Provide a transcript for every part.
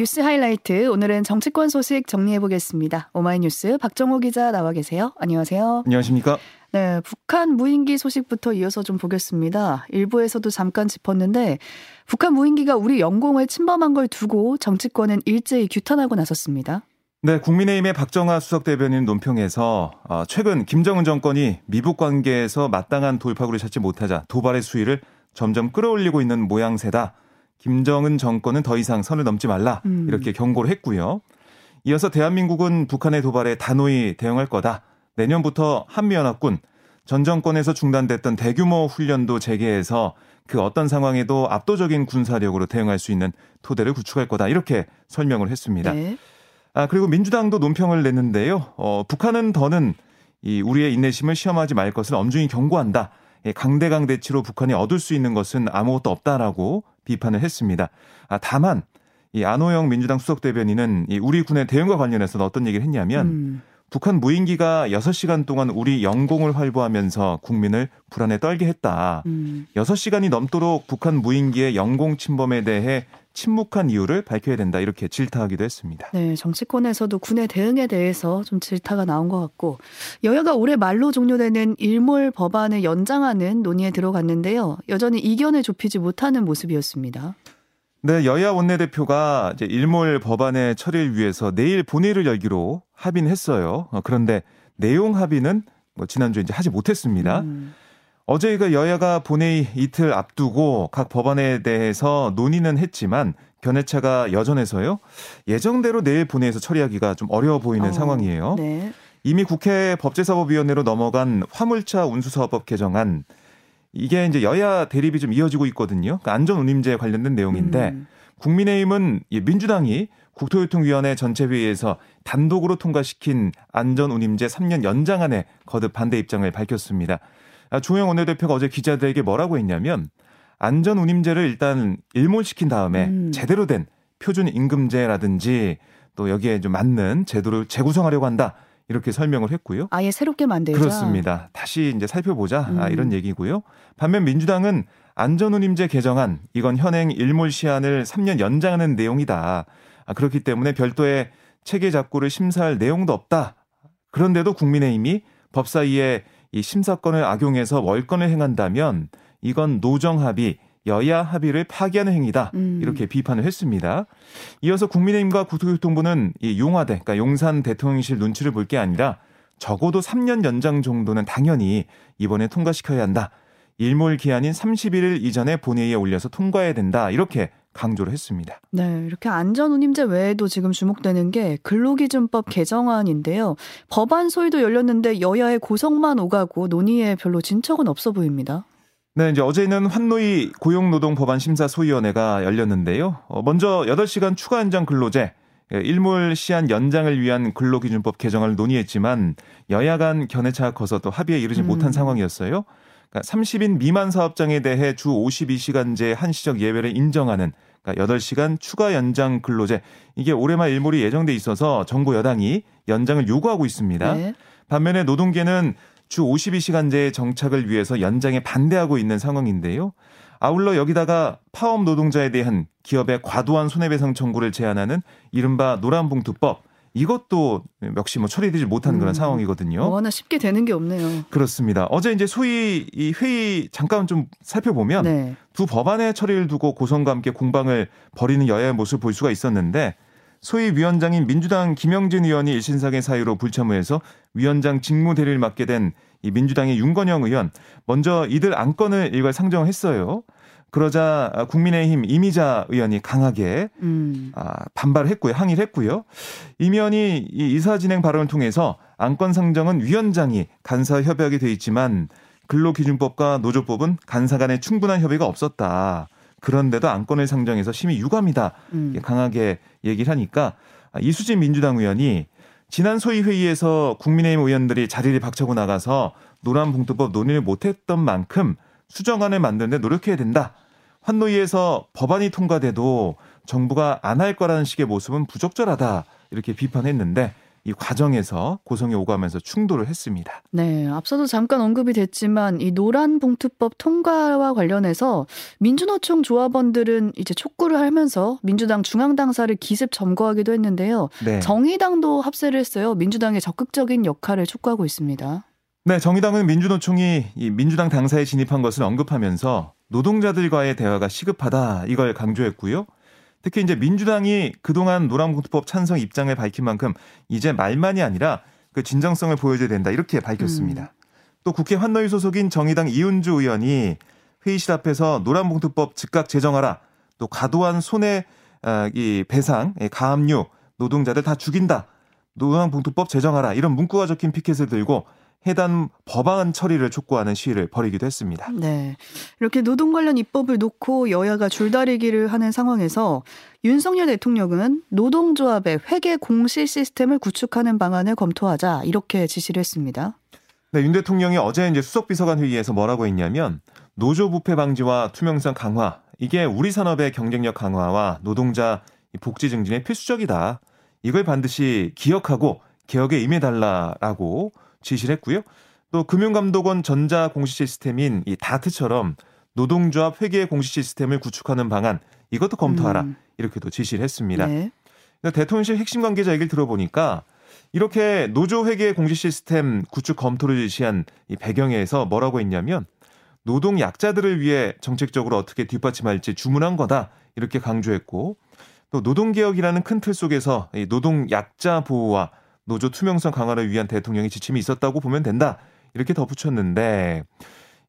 뉴스 하이라이트 오늘은 정치권 소식 정리해 보겠습니다. 오마이뉴스 박정호 기자 나와 계세요. 안녕하세요. 안녕하십니까? 네, 북한 무인기 소식부터 이어서 좀 보겠습니다. 일부에서도 잠깐 짚었는데 북한 무인기가 우리 영공을 침범한 걸 두고 정치권은 일제히 규탄하고 나섰습니다. 네, 국민의힘의 박정하 수석 대변인 논평에서 어, 최근 김정은 정권이 미북 관계에서 마땅한 돌파구를 찾지 못하자 도발의 수위를 점점 끌어올리고 있는 모양새다. 김정은 정권은 더 이상 선을 넘지 말라 음. 이렇게 경고를 했고요. 이어서 대한민국은 북한의 도발에 단호히 대응할 거다. 내년부터 한미연합군 전 정권에서 중단됐던 대규모 훈련도 재개해서 그 어떤 상황에도 압도적인 군사력으로 대응할 수 있는 토대를 구축할 거다. 이렇게 설명을 했습니다. 네. 아, 그리고 민주당도 논평을 냈는데요. 어, 북한은 더는 이 우리의 인내심을 시험하지 말 것을 엄중히 경고한다. 강대강 대치로 북한이 얻을 수 있는 것은 아무것도 없다라고 비판을 했습니다. 아, 다만 이 안호영 민주당 수석 대변인은 이 우리 군의 대응과 관련해서 어떤 얘기를 했냐면 음. 북한 무인기가 6시간 동안 우리 영공을 활보하면서 국민을 불안에 떨게 했다. 음. 6시간이 넘도록 북한 무인기의 영공 침범에 대해 침묵한 이유를 밝혀야 된다. 이렇게 질타하기도 했습니다. 네, 정치권에서도 군의 대응에 대해서 좀 질타가 나온 것 같고 여야가 올해 말로 종료되는 일몰 법안을 연장하는 논의에 들어갔는데요. 여전히 이견을 좁히지 못하는 모습이었습니다. 네, 여야 원내대표가 이제 일몰 법안의 처리를 위해서 내일 본회의를 열기로 합의는 했어요. 어, 그런데 내용 합의는 뭐 지난주에 이제 하지 못했습니다. 음. 어제 그 여야가 본회의 이틀 앞두고 각 법안에 대해서 논의는 했지만 견해차가 여전해서요. 예정대로 내일 본회의에서 처리하기가 좀 어려워 보이는 어, 상황이에요. 네. 이미 국회 법제사법위원회로 넘어간 화물차 운수사업법 개정안 이게 이제 여야 대립이 좀 이어지고 있거든요. 그러니까 안전운임제 관련된 내용인데 음. 국민의힘은 민주당이 국토교통위원회 전체회의에서 단독으로 통과시킨 안전운임제 3년 연장안에 거듭 반대 입장을 밝혔습니다. 아, 조영 원내대표가 어제 기자들에게 뭐라고 했냐면 안전 운임제를 일단 일몰시킨 다음에 음. 제대로 된 표준 임금제라든지 또 여기에 좀 맞는 제도를 재구성하려고 한다. 이렇게 설명을 했고요. 아예 새롭게 만들자. 그렇습니다. 다시 이제 살펴보자 음. 아, 이런 얘기고요. 반면 민주당은 안전운임제 개정안 이건 현행 일몰 시한을 3년 연장하는 내용이다. 아, 그렇기 때문에 별도의 체계 작고를 심사할 내용도 없다. 그런데도 국민의힘이 법사위에 이 심사권을 악용해서 월권을 행한다면 이건 노정 합의 여야 합의를 파기하는 행위다 음. 이렇게 비판을 했습니다. 이어서 국민의힘과 국토교통부는 이 용화대, 그러니까 용산 대통령실 눈치를 볼 게 아니라 적어도 3년 연장 정도는 당연히 이번에 통과시켜야 한다. 일몰 기한인 31일 이전에 본회의에 올려서 통과해야 된다. 이렇게 강조를 했습니다. 네, 이렇게 안전운임제 외에도 지금 주목되는 게 근로기준법 개정안인데요. 법안 소위도 열렸는데 여야의 고성만 오가고 논의에 별로 진척은 없어 보입니다. 네, 이제 어제는 환노위 고용노동법안심사소위원회가 열렸는데요. 어, 먼저 8시간 추가 연장 근로제, 예, 일몰 시한 연장을 위한 근로기준법 개정을 논의했지만 여야 간 견해차가 커서 또 합의에 이르지 음. 못한 상황이었어요. 그러니까 30인 미만 사업장에 대해 주 52시간제 한시적 예외를 인정하는 그러니까 8시간 추가 연장 근로제 이게 올해 말 일몰이 예정돼 있어서 정부 여당이 연장을 요구하고 있습니다. 네. 반면에 노동계는 주 52시간제 정착을 위해서 연장에 반대하고 있는 상황인데요. 아울러 여기다가 파업 노동자에 대한 기업의 과도한 손해배상 청구를 제한하는 이른바 노란봉투법 이것도 역시 뭐 처리되지 못한 음. 그런 상황이거든요. 뭐 하나 쉽게 되는 게 없네요. 그렇습니다. 어제 이제 소위 이 회의 잠깐 좀 살펴보면 네. 두 법안의 처리를 두고 고성과 함께 공방을 벌이는 여야의 모습을 볼 수가 있었는데 소위 위원장인 민주당 김영진 의원이 일신상의 사유로 불참을 해서 위원장 직무 대리를 맡게 된 이 민주당의 윤건영 의원 먼저 이들 안건을 일괄 상정했어요. 그러자 국민의힘 이미자 의원이 강하게 음. 아, 반발을 했고요. 항의를 했고요. 임 의원이 이 이사 진행 발언을 통해서 안건 상정은 위원장이 간사 협약이 돼 있지만 근로기준법과 노조법은 간사 간에 충분한 협의가 없었다. 그런데도 안건을 상정해서 심히 유감이다. 음. 강하게 얘기를 하니까 이수진 민주당 의원이 지난 소위 회의에서 국민의힘 의원들이 자리를 박차고 나가서 노란봉투법 논의를 못했던 만큼 수정안을 만드는데 노력해야 된다. 환노위에서 법안이 통과돼도 정부가 안 할 거라는 식의 모습은 부적절하다. 이렇게 비판했는데 이 과정에서 고성이 오가면서 충돌을 했습니다. 네, 앞서도 잠깐 언급이 됐지만 이 노란 봉투법 통과와 관련해서 민주노총 조합원들은 이제 촉구를 하면서 민주당 중앙당사를 기습 점거하기도 했는데요. 네. 정의당도 합세를 했어요. 민주당의 적극적인 역할을 촉구하고 있습니다. 네, 정의당은 민주노총이 이 민주당 당사에 진입한 것을 언급하면서 노동자들과의 대화가 시급하다 이걸 강조했고요. 특히 이제 민주당이 그동안 노란봉투법 찬성 입장을 밝힌 만큼 이제 말만이 아니라 그 진정성을 보여줘야 된다 이렇게 밝혔습니다. 음. 또 국회 환노위 소속인 정의당 이은주 의원이 회의실 앞에서 노란봉투법 즉각 제정하라. 또 과도한 손해 아, 이 배상, 가압류 노동자들 다 죽인다. 노란봉투법 제정하라. 이런 문구가 적힌 피켓을 들고 해당 법안 처리를 촉구하는 시위를 벌이기도 했습니다. 네. 이렇게 노동 관련 입법을 놓고 여야가 줄다리기를 하는 상황에서 윤석열 대통령은 노동조합의 회계 공시 시스템을 구축하는 방안을 검토하자 이렇게 지시를 했습니다. 네, 윤 대통령이 어제 이제 수석비서관 회의에서 뭐라고 했냐면 노조 부패 방지와 투명성 강화 이게 우리 산업의 경쟁력 강화와 노동자 복지 증진에 필수적이다. 이걸 반드시 기억하고 개혁에 임해달라라고 지시를 했고요. 또 금융감독원 전자 공시 시스템인 이 다트처럼 노동조합 회계 공시 시스템을 구축하는 방안 이것도 검토하라 음. 이렇게도 지시를 했습니다. 네. 대통령실 핵심 관계자 얘기를 들어보니까 이렇게 노조 회계 공시 시스템 구축 검토를 지시한 이 배경에서 뭐라고 했냐면 노동 약자들을 위해 정책적으로 어떻게 뒷받침할지 주문한 거다 이렇게 강조했고 또 노동 개혁이라는 큰 틀 속에서 이 노동 약자 보호와 노조 투명성 강화를 위한 대통령의 지침이 있었다고 보면 된다. 이렇게 덧붙였는데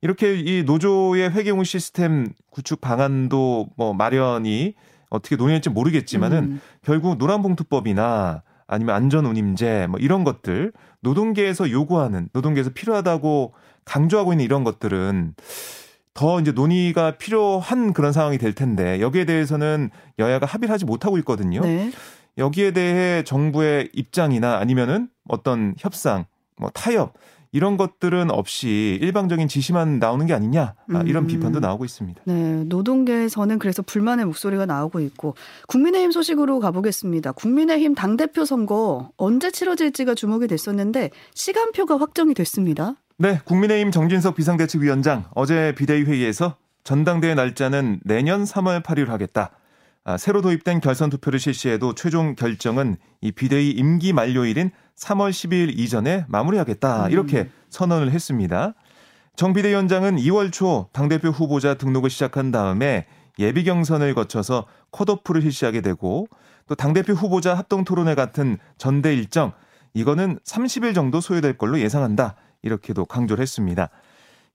이렇게 이 노조의 회계공 시스템 구축 방안도 뭐 마련이 어떻게 논의할지 모르겠지만은 음. 결국 노란봉투법이나 아니면 안전운임제 뭐 이런 것들 노동계에서 요구하는 노동계에서 필요하다고 강조하고 있는 이런 것들은 더 이제 논의가 필요한 그런 상황이 될 텐데 여기에 대해서는 여야가 합의를 하지 못하고 있거든요. 네. 여기에 대해 정부의 입장이나 아니면은 어떤 협상, 뭐 타협 이런 것들은 없이 일방적인 지시만 나오는 게 아니냐 아, 이런 음. 비판도 나오고 있습니다. 네, 노동계에서는 그래서 불만의 목소리가 나오고 있고 국민의힘 소식으로 가보겠습니다. 국민의힘 당 대표 선거 언제 치러질지가 주목이 됐었는데 시간표가 확정이 됐습니다. 네, 국민의힘 정진석 비상대책위원장 어제 비대위 회의에서 전당대회 날짜는 내년 3월 8일 하겠다. 아, 새로 도입된 결선 투표를 실시해도 최종 결정은 이 비대위 임기 만료일인 3월 12일 이전에 마무리하겠다 음. 이렇게 선언을 했습니다. 정 비대위원장은 2월 초 당대표 후보자 등록을 시작한 다음에 예비 경선을 거쳐서 컷오프를 실시하게 되고 또 당대표 후보자 합동 토론회 같은 전대 일정 이거는 30일 정도 소요될 걸로 예상한다 이렇게도 강조를 했습니다.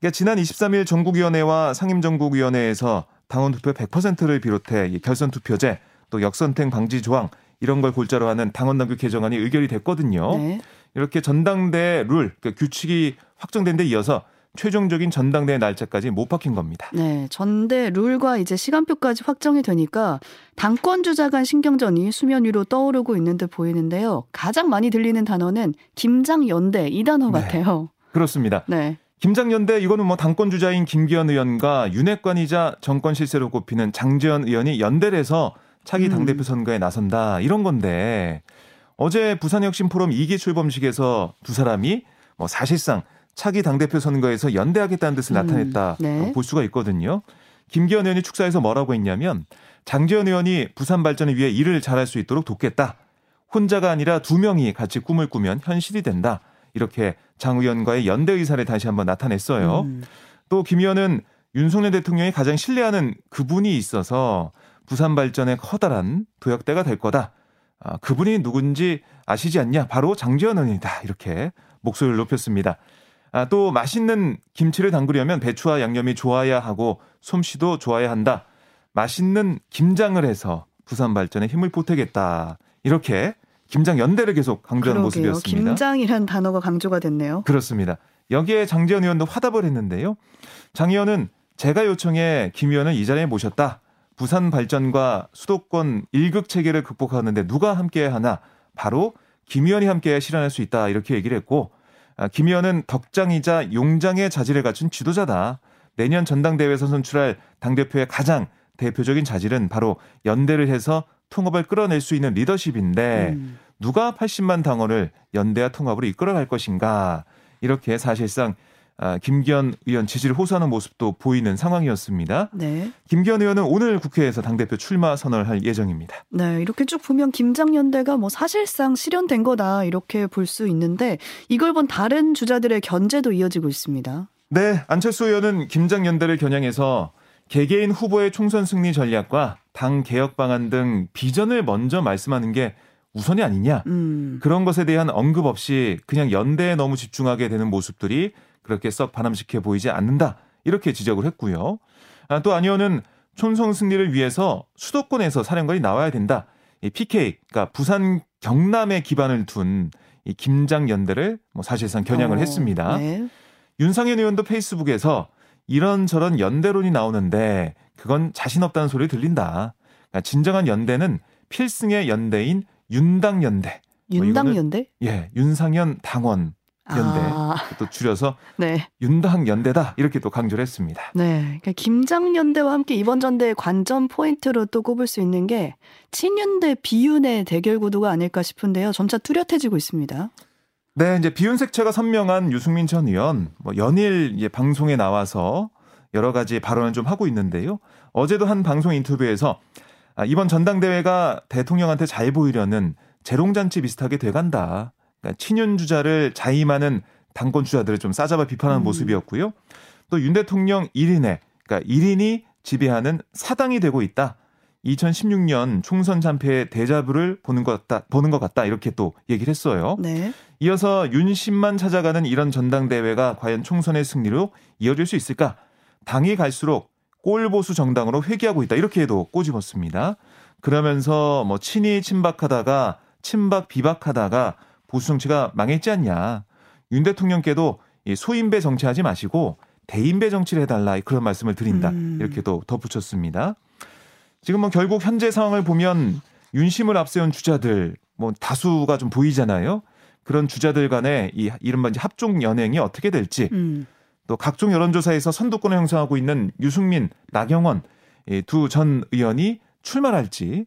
그러니까 지난 23일 전국위원회와 상임정국위원회에서 당원 투표 100%를 비롯해 결선 투표제 또 역선택 방지 조항 이런 걸 골자로 하는 당원 당규 개정안이 의결이 됐거든요. 네. 이렇게 전당대 룰그 규칙이 확정된 데 이어서 최종적인 전당대 날짜까지 못 박힌 겁니다. 네, 전대 룰과 이제 시간표까지 확정이 되니까 당권 주자 간 신경전이 수면 위로 떠오르고 있는 듯 보이는데요. 가장 많이 들리는 단어는 김장연대 이 단어 네, 같아요. 그렇습니다. 네. 김장연대 이거는 뭐 당권 주자인 김기현 의원과 윤핵관이자 정권 실세로 꼽히는 장재현 의원이 연대를 해서 차기 음. 당대표 선거에 나선다 이런 건데 어제 부산혁신 포럼 2기 출범식에서 두 사람이 뭐 사실상 차기 당 대표 선거에서 연대하겠다는 뜻을 음. 나타냈다 네. 볼 수가 있거든요. 김기현 의원이 축사에서 뭐라고 했냐면 장재현 의원이 부산 발전을 위해 일을 잘할 수 있도록 돕겠다. 혼자가 아니라 두 명이 같이 꿈을 꾸면 현실이 된다. 이렇게 장 의원과의 연대 의사를 다시 한번 나타냈어요. 음. 또김 의원은 윤석열 대통령이 가장 신뢰하는 그분이 있어서 부산 발전에 커다란 도약대가 될 거다. 아, 그분이 누군지 아시지 않냐? 바로 장지현 의원이다. 이렇게 목소리를 높였습니다. 아, 또 맛있는 김치를 담그려면 배추와 양념이 좋아야 하고 솜씨도 좋아야 한다. 맛있는 김장을 해서 부산 발전에 힘을 보태겠다. 이렇게 김장 연대를 계속 강조하는 그러게요. 모습이었습니다. 김장이란 단어가 강조가 됐네요. 그렇습니다. 여기에 장지현 의원도 화답을 했는데요. 장 의원은 제가 요청해 김 의원을 이 자리에 모셨다. 부산 발전과 수도권 일극 체계를 극복하는데 누가 함께 하나? 바로 김 의원이 함께 실현할 수 있다. 이렇게 얘기를 했고 아, 김 의원은 덕장이자 용장의 자질을 갖춘 지도자다. 내년 전당대회에서 선출할 당대표의 가장 대표적인 자질은 바로 연대를 해서 통합을 끌어낼 수 있는 리더십인데 음. 누가 80만 당원을 연대와 통합으로 이끌어갈 것인가 이렇게 사실상 아, 김기현 의원 지지를 호소하는 모습도 보이는 상황이었습니다. 네. 김기현 의원은 오늘 국회에서 당대표 출마 선언을 할 예정입니다. 네, 이렇게 쭉 보면 김장연대가 뭐 사실상 실현된 거다 이렇게 볼 수 있는데 이걸 본 다른 주자들의 견제도 이어지고 있습니다. 네, 안철수 의원은 김장연대를 겨냥해서 개개인 후보의 총선 승리 전략과 당 개혁 방안 등 비전을 먼저 말씀하는 게 우선이 아니냐. 음. 그런 것에 대한 언급 없이 그냥 연대에 너무 집중하게 되는 모습들이 그렇게 썩 바람직해 보이지 않는다. 이렇게 지적을 했고요. 아, 또 안의원은 총선 승리를 위해서 수도권에서 사령관이 나와야 된다. 이 PK, 그러니까 부산 경남에 기반을 둔 이 김장 연대를 뭐 사실상 겨냥을 어, 했습니다. 네. 윤상현 의원도 페이스북에서 이런저런 연대론이 나오는데 그건 자신 없다는 소리 들린다. 그러니까 진정한 연대는 필승의 연대인 윤당 연대. 뭐 윤당 연대? 뭐 예, 윤상현 당원 연대 아. 또 줄여서 네. 윤당 연대다 이렇게 또 강조를 했습니다. 네, 그러니까 김장 연대와 함께 이번 전대의 관전 포인트로 또 꼽을 수 있는 게 친윤대 비윤의 대결 구도가 아닐까 싶은데요. 점차 뚜렷해지고 있습니다. 네, 이제 비윤 색채가 선명한 유승민 전 의원 뭐 연일 방송에 나와서 여러 가지 발언을 좀 하고 있는데요. 어제도 한 방송 인터뷰에서 아, 이번 전당대회가 대통령한테 잘 보이려는 재롱잔치 비슷하게 돼간다. 그러니까 친윤 주자를 자임하는 당권 주자들을 좀 싸잡아 비판하는 음. 모습이었고요. 또 윤 대통령 1인에 그러니까 1인이 지배하는 사당이 되고 있다. 2016년 총선 참패의 대자부를 보는 것 같다, 보는 것 같다 이렇게 또 얘기를 했어요. 네. 이어서 윤심만 찾아가는 이런 전당대회가 과연 총선의 승리로 이어질 수 있을까? 당이 갈수록 꼴보수 정당으로 회귀하고 있다 이렇게도 꼬집었습니다. 그러면서 뭐 친이 친박하다가 친박 비박하다가 보수 정치가 망했지 않냐. 윤 대통령께도 소인배 정치하지 마시고 대인배 정치를 해달라 그런 말씀을 드린다 음. 이렇게도 덧붙였습니다. 지금 뭐 결국 현재 상황을 보면 윤심을 앞세운 주자들 뭐 다수가 좀 보이잖아요. 그런 주자들 간의 이 이른바 이제 합종 연행이 어떻게 될지 음. 또 각종 여론조사에서 선두권을 형성하고 있는 유승민, 나경원 두 전 의원이 출마할지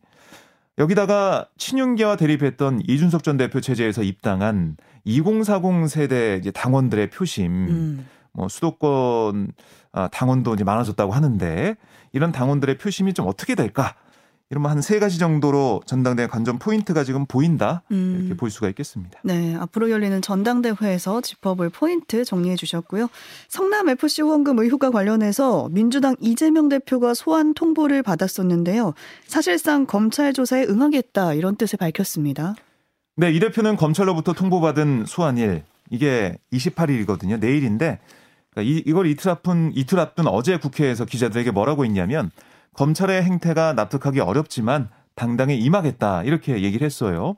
여기다가 친윤계와 대립했던 이준석 전 대표 체제에서 입당한 2040 세대 이제 당원들의 표심, 음. 뭐 수도권 아, 당원도 이제 많아졌다고 하는데 이런 당원들의 표심이 좀 어떻게 될까? 이러면 한 세 가지 정도로 전당대회 관전 포인트가 지금 보인다 음. 이렇게 볼 수가 있겠습니다. 네, 앞으로 열리는 전당대회에서 짚어볼 포인트 정리해 주셨고요. 성남 FC 후원금 의혹과 관련해서 민주당 이재명 대표가 소환 통보를 받았었는데요. 사실상 검찰 조사에 응하겠다 이런 뜻을 밝혔습니다. 네, 이 대표는 검찰로부터 통보받은 소환일 이게 28일이거든요. 내일인데 그러니까 이, 이걸 이틀 앞둔 이틀 앞둔 어제 국회에서 기자들에게 뭐라고 했냐면 검찰의 행태가 납득하기 어렵지만 당당히 임하겠다 이렇게 얘기를 했어요.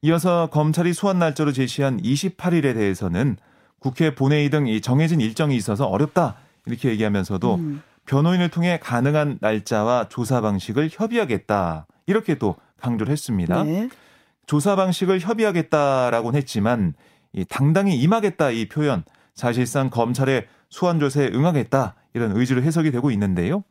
이어서 검찰이 소환 날짜로 제시한 28일에 대해서는 국회 본회의 등 정해진 일정이 있어서 어렵다 이렇게 얘기하면서도 음. 변호인을 통해 가능한 날짜와 조사 방식을 협의하겠다 이렇게 또 강조를 했습니다. 네. 조사 방식을 협의하겠다라고는 했지만 이 당당히 임하겠다 이 표현 사실상 검찰의 소환 조사에 응하겠다 이런 의지로 해석이 되고 있는데요.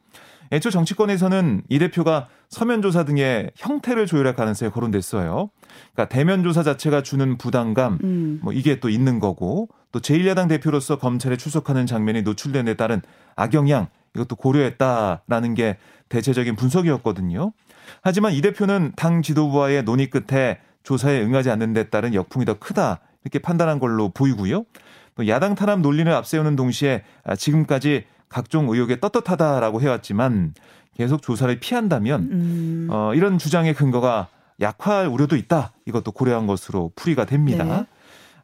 애초 정치권에서는 이 대표가 서면 조사 등의 형태를 조율할 가능성이 거론됐어요. 그러니까 대면 조사 자체가 주는 부담감, 음. 뭐 이게 또 있는 거고 또 제1야당 대표로서 검찰에 출석하는 장면이 노출된 데 따른 악영향 이것도 고려했다라는 게 대체적인 분석이었거든요. 하지만 이 대표는 당 지도부와의 논의 끝에 조사에 응하지 않는 데 따른 역풍이 더 크다 이렇게 판단한 걸로 보이고요. 또 야당 탄압 논리를 앞세우는 동시에 지금까지 각종 의혹에 떳떳하다라고 해왔지만 계속 조사를 피한다면 음. 어, 이런 주장의 근거가 약화할 우려도 있다. 이것도 고려한 것으로 풀이가 됩니다. 네.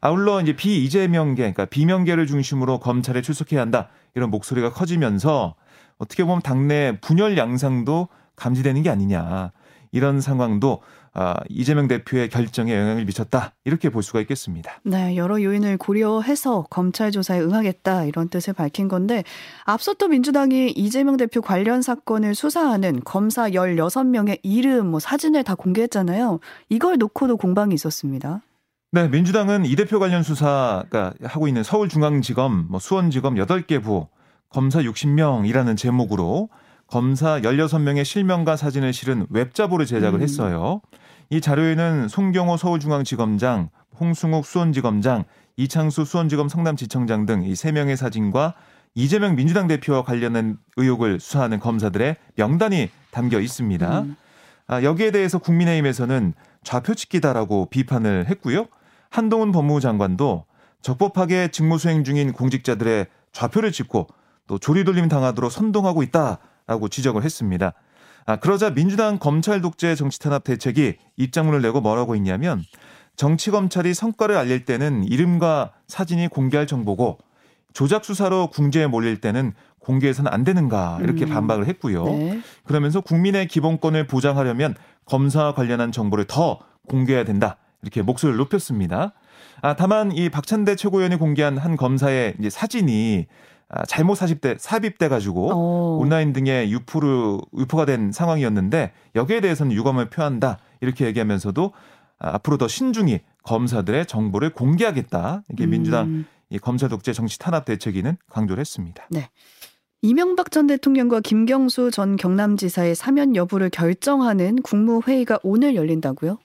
아울러 이제 비이재명계, 그러니까 비명계를 중심으로 검찰에 출석해야 한다. 이런 목소리가 커지면서 어떻게 보면 당내 분열 양상도 감지되는 게 아니냐. 이런 상황도 아, 이재명 대표의 결정에 영향을 미쳤다 이렇게 볼 수가 있겠습니다. 네, 여러 요인을 고려해서 검찰 조사에 응하겠다 이런 뜻을 밝힌 건데 앞서 또 민주당이 이재명 대표 관련 사건을 수사하는 검사 16명의 이름, 뭐 사진을 다 공개했잖아요. 이걸 놓고도 공방이 있었습니다. 네, 민주당은 이 대표 관련 수사 가 하고 있는 서울중앙지검, 뭐 수원지검 8개 부 검사 60명이라는 제목으로 검사 16명의 실명과 사진을 실은 웹자보를 제작을 음. 했어요. 이 자료에는 송경호 서울중앙지검장, 홍승욱 수원지검장, 이창수 수원지검 성남지청장 등 이 세 명의 사진과 이재명 민주당 대표와 관련된 의혹을 수사하는 검사들의 명단이 담겨 있습니다. 음. 아, 여기에 대해서 국민의힘에서는 좌표찍기다라고 비판을 했고요. 한동훈 법무부 장관도 적법하게 직무 수행 중인 공직자들의 좌표를 찍고 또 조리돌림 당하도록 선동하고 있다라고 지적을 했습니다. 아, 그러자 민주당 검찰 독재 정치 탄압 대책이 입장문을 내고 뭐라고 했냐면 정치 검찰이 성과를 알릴 때는 이름과 사진이 공개할 정보고 조작 수사로 궁지에 몰릴 때는 공개해서는 안 되는가 이렇게 음. 반박을 했고요. 네. 그러면서 국민의 기본권을 보장하려면 검사와 관련한 정보를 더 공개해야 된다 이렇게 목소리를 높였습니다. 아, 다만 이 박찬대 최고위원이 공개한 한 검사의 이제 사진이 아, 잘못 사십대 삽입돼 가지고 오. 온라인 등에 유포를 유포가 된 상황이었는데 여기에 대해서는 유감을 표한다 이렇게 얘기하면서도 아, 앞으로 더 신중히 검사들의 정보를 공개하겠다 이게 음. 민주당 이 검사 독재 정치 탄압 대책위는 강조를 했습니다. 네. 이명박 전 대통령과 김경수 전 경남지사의 사면 여부를 결정하는 국무회의가 오늘 열린다고요?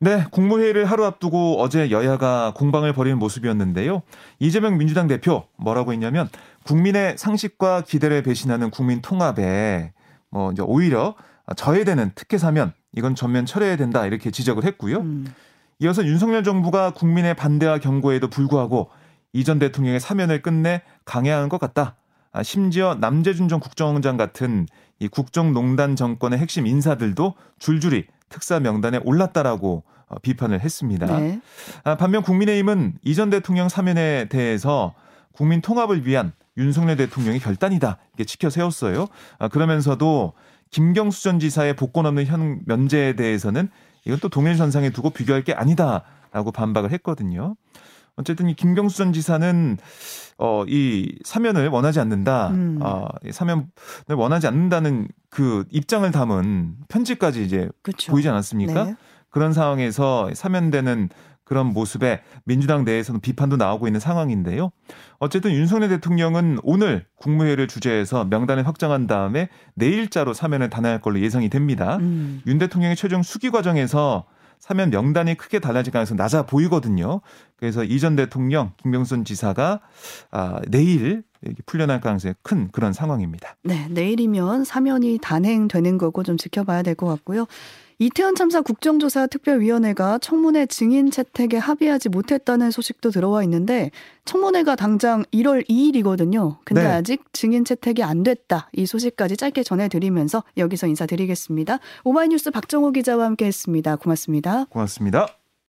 네, 국무회의를 하루 앞두고 어제 여야가 공방을 벌이는 모습이었는데요. 이재명 민주당 대표 뭐라고 했냐면 국민의 상식과 기대를 배신하는 국민 통합에 뭐 이제 오히려 저해되는 특혜 사면 이건 전면 철회해야 된다 이렇게 지적을 했고요. 음. 이어서 윤석열 정부가 국민의 반대와 경고에도 불구하고 이전 대통령의 사면을 끝내 강행하는 것 같다. 아, 심지어 남재준 전 국정원장 같은 이 국정농단 정권의 핵심 인사들도 줄줄이 특사 명단에 올랐다라고 어, 비판을 했습니다. 네. 아, 반면 국민의힘은 이전 대통령 사면에 대해서 국민 통합을 위한 윤석열 대통령의 결단이다 이게 지켜 세웠어요. 아, 그러면서도 김경수 전 지사의 복권 없는 현 면제에 대해서는 이건 또 동일선상에 두고 비교할 게 아니다라고 반박을 했거든요. 어쨌든 이 김경수 전 지사는 어, 이 사면을 원하지 않는다. 음. 어, 사면을 원하지 않는다는 그 입장을 담은 편지까지 이제 그쵸. 보이지 않았습니까? 네. 그런 상황에서 사면되는 그런 모습에 민주당 내에서는 비판도 나오고 있는 상황인데요. 어쨌든 윤석열 대통령은 오늘 국무회의를 주재해서 명단을 확정한 다음에 내일자로 사면을 단행할 걸로 예상이 됩니다. 음. 윤 대통령의 최종 수기 과정에서 사면 명단이 크게 달라질 가능성이 낮아 보이거든요. 그래서 이전 대통령 김병순 지사가 아, 내일 풀려날 가능성이 큰 그런 상황입니다. 네, 내일이면 사면이 단행되는 거고 좀 지켜봐야 될 것 같고요. 이태원 참사 국정조사 특별위원회가 청문회 증인 채택에 합의하지 못했다는 소식도 들어와 있는데 청문회가 당장 1월 2일이거든요. 근데 네. 아직 증인 채택이 안 됐다. 이 소식까지 짧게 전해드리면서 여기서 인사드리겠습니다. 오마이뉴스 박정호 기자와 함께했습니다. 고맙습니다. 고맙습니다.